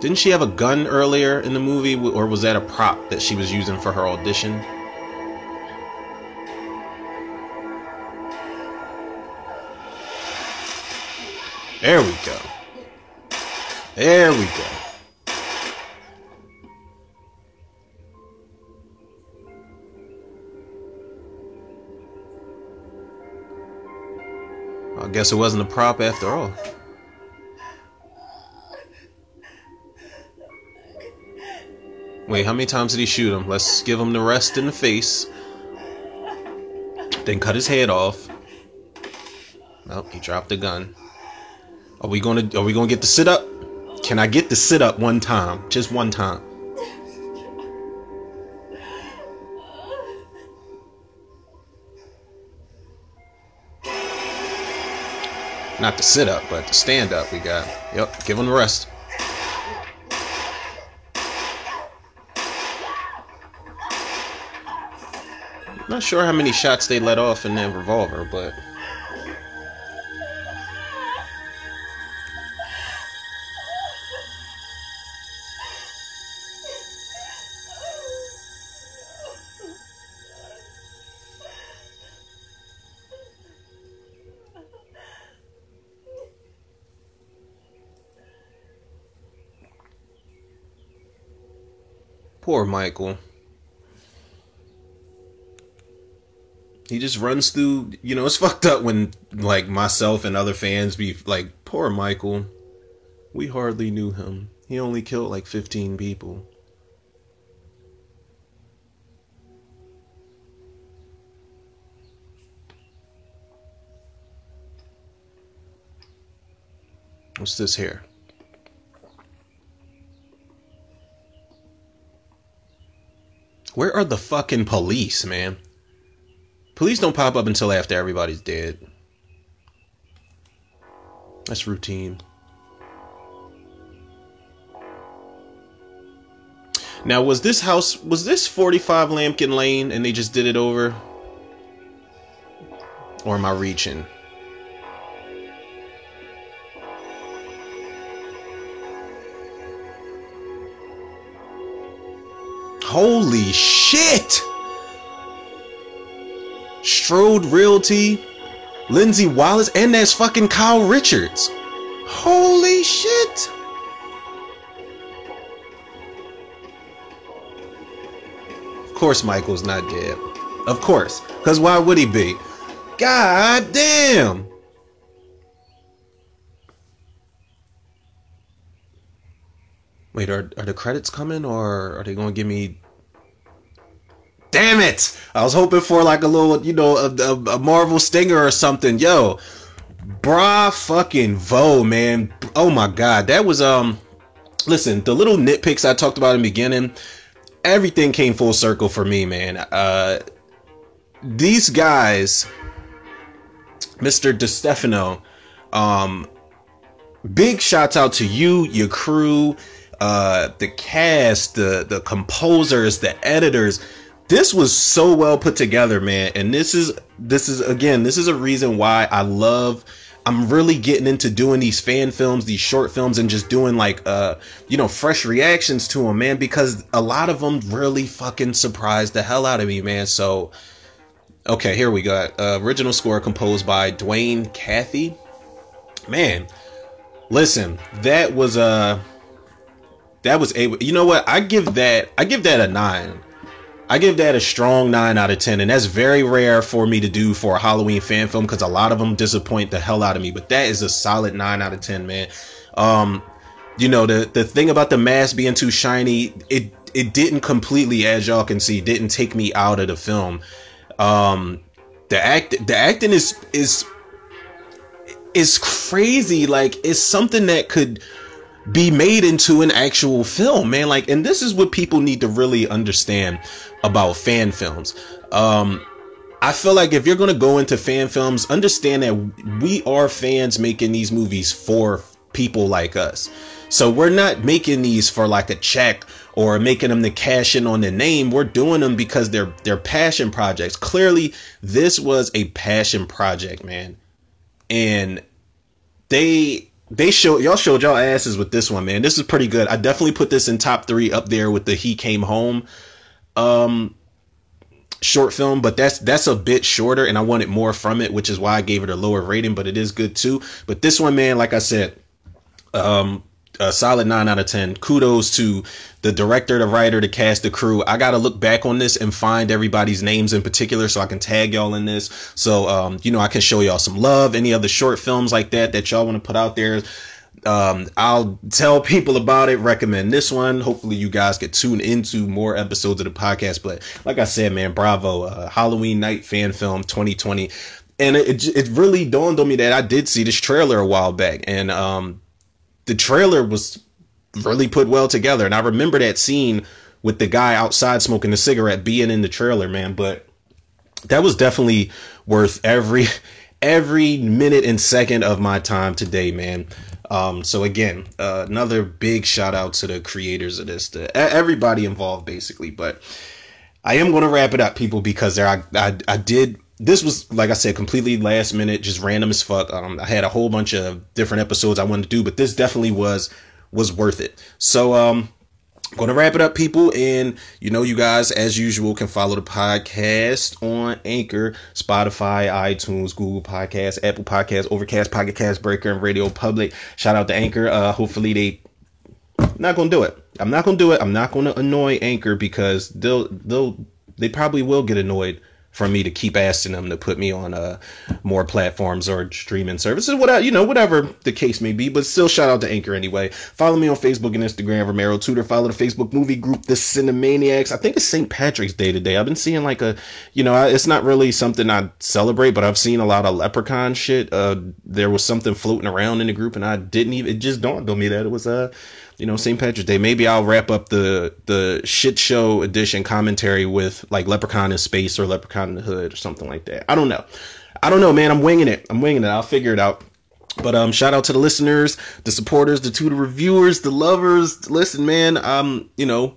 Didn't she have a gun earlier in the movie, or was that a prop that she was using for her audition? There we go. There we go. Guess it wasn't a prop after all. Wait, how many times did he shoot him? Let's give him the rest in the face. Then cut his head off. Nope, he dropped the gun. Are we gonna are we gonna get the sit up? Can I get the sit up one time? Just one time. Not the sit up, but the stand up we got. Yep, give him the rest. Not sure how many shots they let off in that revolver, but poor Michael. He just runs through, you know, it's [LAUGHS] fucked up when like myself and other fans be like, poor Michael. We hardly knew him. He only killed like 15 people. What's this here? Where are the fucking police, man? Police don't pop up until after everybody's dead. That's routine. Now, was this house, was this 45 Lampkin Lane and they just did it over? Or am I reaching? Holy shit! Strode Realty, Lindsay Wallace, and that's fucking Kyle Richards. Holy shit! Of course, Michael's not dead. Of course, because why would he be? God damn! Wait, are, are the credits coming or are they going to give me. Damn it! I was hoping for like a little, you know, a, a, a Marvel stinger or something. Yo, bra fucking Vo, man. Oh my god. That was, um. Listen, the little nitpicks I talked about in the beginning, everything came full circle for me, man. Uh. These guys, Mr. DeStefano, um, big shouts out to you, your crew, uh, the cast, the the composers, the editors. This was so well put together, man. And this is this is again, this is a reason why I love I'm really getting into doing these fan films, these short films and just doing like uh you know, fresh reactions to them, man, because a lot of them really fucking surprised the hell out of me, man. So okay, here we got uh, original score composed by Dwayne Cathy. Man, listen, that was uh that was a you know what? I give that I give that a 9. I give that a strong 9 out of 10 and that's very rare for me to do for a Halloween fan film cuz a lot of them disappoint the hell out of me, but that is a solid 9 out of 10, man. Um you know, the the thing about the mask being too shiny, it it didn't completely as y'all can see, didn't take me out of the film. Um the act the acting is is is crazy like it's something that could be made into an actual film man like and this is what people need to really understand about fan films um I feel like if you're going to go into fan films, understand that we are fans making these movies for people like us. So we're not making these for like a check or making them to cash in on the name. We're doing them because they're they're passion projects. Clearly, this was a passion project, man. And they they showed y'all showed y'all asses with this one, man. This is pretty good. I definitely put this in top three up there with the He Came Home um short film, but that's that's a bit shorter and I wanted more from it, which is why I gave it a lower rating, but it is good too. But this one, man, like I said, um a solid 9 out of 10 kudos to the director the writer the cast the crew. I gotta look back on this and find everybody's names in particular so i can tag y'all in this. So um, you know i can show y'all some love any other short films like that that y'all want to put out there um, I'll tell people about it, recommend this one. Hopefully, you guys get tuned into more episodes of the podcast. But like I said, man, bravo. Uh, Halloween Night Fan Film 2020. And it, it really dawned on me that I did see this trailer a while back. And um, the trailer was really put well together. And I remember that scene with the guy outside smoking a cigarette being in the trailer, man. But that was definitely worth every [LAUGHS] every minute and second of my time today, man. Um, so again, uh, another big shout out to the creators of this, to everybody involved, basically. But I am going to wrap it up, people, because there I, I I did this was like I said, completely last minute, just random as fuck. Um, I had a whole bunch of different episodes I wanted to do, but this definitely was was worth it. So um, I'm gonna wrap it up, people, and you know, you guys, as usual, can follow the podcast on Anchor, Spotify, iTunes, Google Podcasts, Apple Podcasts, Overcast, Pocket Cast Breaker, and Radio Public. Shout out to Anchor. Uh, hopefully they not gonna do it. I'm not gonna do it. I'm not gonna annoy Anchor because they'll they'll they probably will get annoyed for me to keep asking them to put me on uh, more platforms or streaming services, whatever you know, whatever the case may be. But still, shout out to Anchor anyway. Follow me on Facebook and Instagram, Romero Tudor. Follow the Facebook movie group, The Cinemaniacs. I think it's St. Patrick's Day today. I've been seeing like a, you know, it's not really something I celebrate, but I've seen a lot of leprechaun shit. Uh, there was something floating around in the group, and I didn't even. It just dawned on me that it was uh you know, St. Patrick's Day. Maybe I'll wrap up the the shit show edition commentary with like Leprechaun in Space or Leprechaun in the Hood or something like that. I don't know. I don't know, man. I'm winging it. I'm winging it. I'll figure it out. But um, shout out to the listeners, the supporters, the to the reviewers, the lovers. Listen, man. Um, you know,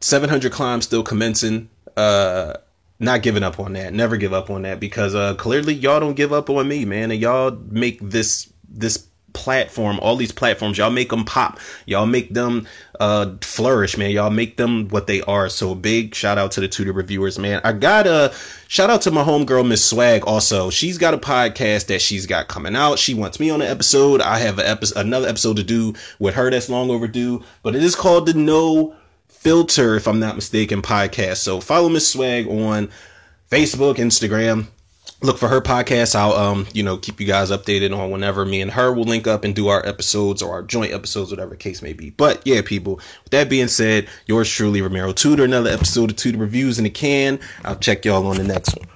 700 climbs still commencing. Uh, not giving up on that. Never give up on that because uh, clearly y'all don't give up on me, man, and y'all make this this platform, all these platforms, y'all make them pop. Y'all make them uh flourish, man. Y'all make them what they are. So big shout out to the Tudor reviewers, man. I got a shout out to my homegirl Miss Swag also. She's got a podcast that she's got coming out. She wants me on an episode. I have an episode another episode to do with her that's long overdue, but it is called the No Filter if I'm not mistaken podcast. So follow Miss Swag on Facebook, Instagram, look for her podcast. I'll um, you know, keep you guys updated on whenever me and her will link up and do our episodes or our joint episodes, whatever case may be. But yeah, people, with that being said, yours truly, Romero Tudor, another episode of Tudor Reviews in the can. I'll check y'all on the next one.